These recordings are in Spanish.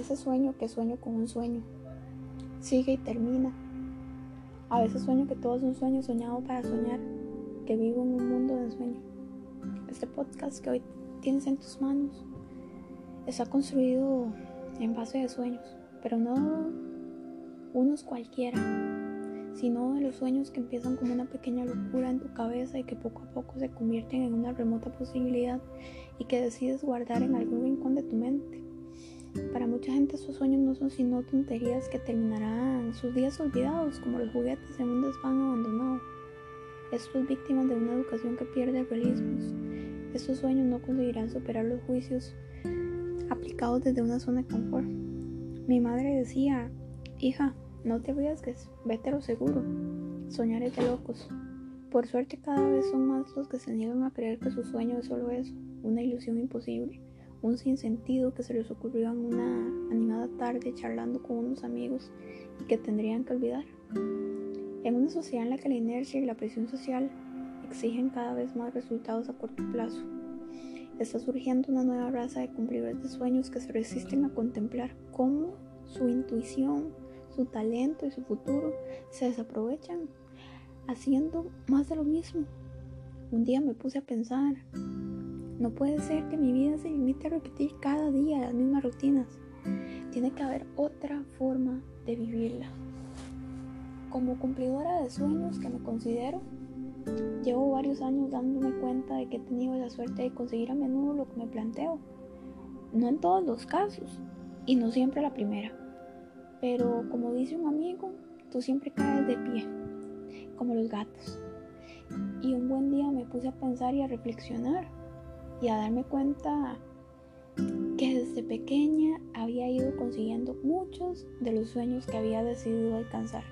veces sueño que sueño con un sueño. Sigue y termina. A veces sueño que todo es un sueño soñado para soñar, que vivo en un mundo de sueño. Este podcast que hoy tienes en tus manos está construido en base de sueños, pero no unos cualquiera, sino de los sueños que empiezan como una pequeña locura en tu cabeza y que poco a poco se convierten en una remota posibilidad y que decides guardar en algún rincón de tu mente. Para mucha gente esos sueños no son sino tonterías que terminarán sus días olvidados como los juguetes en un desván abandonado. Estos víctimas de una educación que pierde realismos. Estos sueños no conseguirán superar los juicios aplicados desde una zona de confort. Mi madre decía, hija, no te arriesgues, vete lo seguro. Soñar es de locos. Por suerte cada vez son más los que se niegan a creer que su sueño es solo eso, una ilusión imposible un sinsentido que se les ocurrió en una animada tarde charlando con unos amigos y que tendrían que olvidar. En una sociedad en la que la inercia y la presión social exigen cada vez más resultados a corto plazo, está surgiendo una nueva raza de cumplidores de sueños que se resisten a contemplar cómo su intuición, su talento y su futuro se desaprovechan haciendo más de lo mismo. Un día me puse a pensar, no puede ser que mi vida se limite a repetir cada día las mismas rutinas. Tiene que haber otra forma de vivirla. Como cumplidora de sueños que me considero, llevo varios años dándome cuenta de que he tenido la suerte de conseguir a menudo lo que me planteo. No en todos los casos y no siempre la primera. Pero como dice un amigo, tú siempre caes de pie, como los gatos. Y un buen día me puse a pensar y a reflexionar y a darme cuenta que desde pequeña había ido consiguiendo muchos de los sueños que había decidido alcanzar.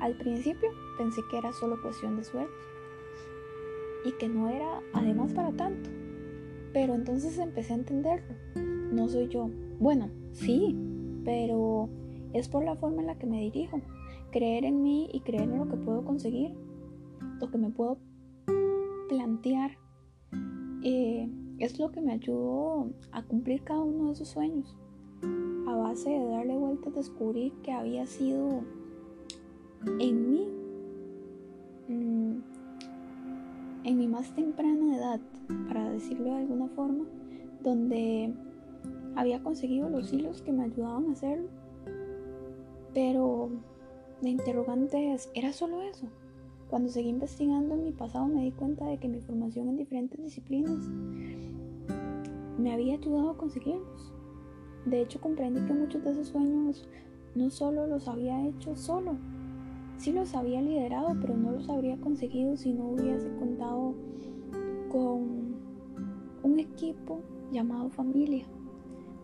Al principio pensé que era solo cuestión de suerte y que no era además para tanto. Pero entonces empecé a entenderlo. No soy yo. Bueno, sí, pero es por la forma en la que me dirijo. Creer en mí y creer en lo que puedo conseguir. Lo que me puedo plantear eh, es lo que me ayudó a cumplir cada uno de esos sueños. A base de darle vueltas descubrí que había sido en mí, mm, en mi más temprana edad, para decirlo de alguna forma, donde había conseguido los hilos que me ayudaban a hacerlo. Pero la interrogante es, ¿era solo eso? Cuando seguí investigando en mi pasado me di cuenta de que mi formación en diferentes disciplinas me había ayudado a conseguirlos. De hecho comprendí que muchos de esos sueños no solo los había hecho solo, sí los había liderado, pero no los habría conseguido si no hubiese contado con un equipo llamado familia.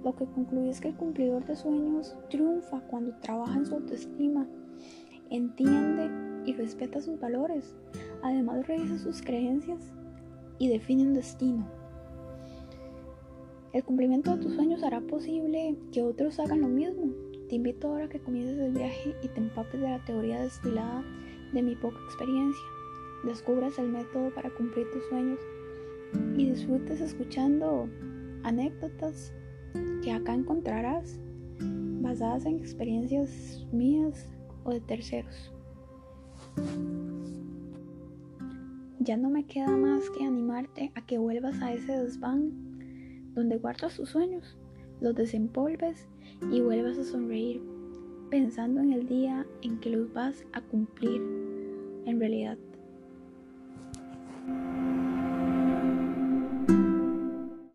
Lo que concluí es que el cumplidor de sueños triunfa cuando trabaja en su autoestima, entiende y respeta sus valores. Además revisa sus creencias y define un destino. El cumplimiento de tus sueños hará posible que otros hagan lo mismo. Te invito ahora a que comiences el viaje y te empapes de la teoría destilada de mi poca experiencia. Descubras el método para cumplir tus sueños y disfrutes escuchando anécdotas que acá encontrarás basadas en experiencias mías o de terceros. Ya no me queda más que animarte a que vuelvas a ese desván donde guardas tus sueños, los desempolves y vuelvas a sonreír, pensando en el día en que los vas a cumplir en realidad.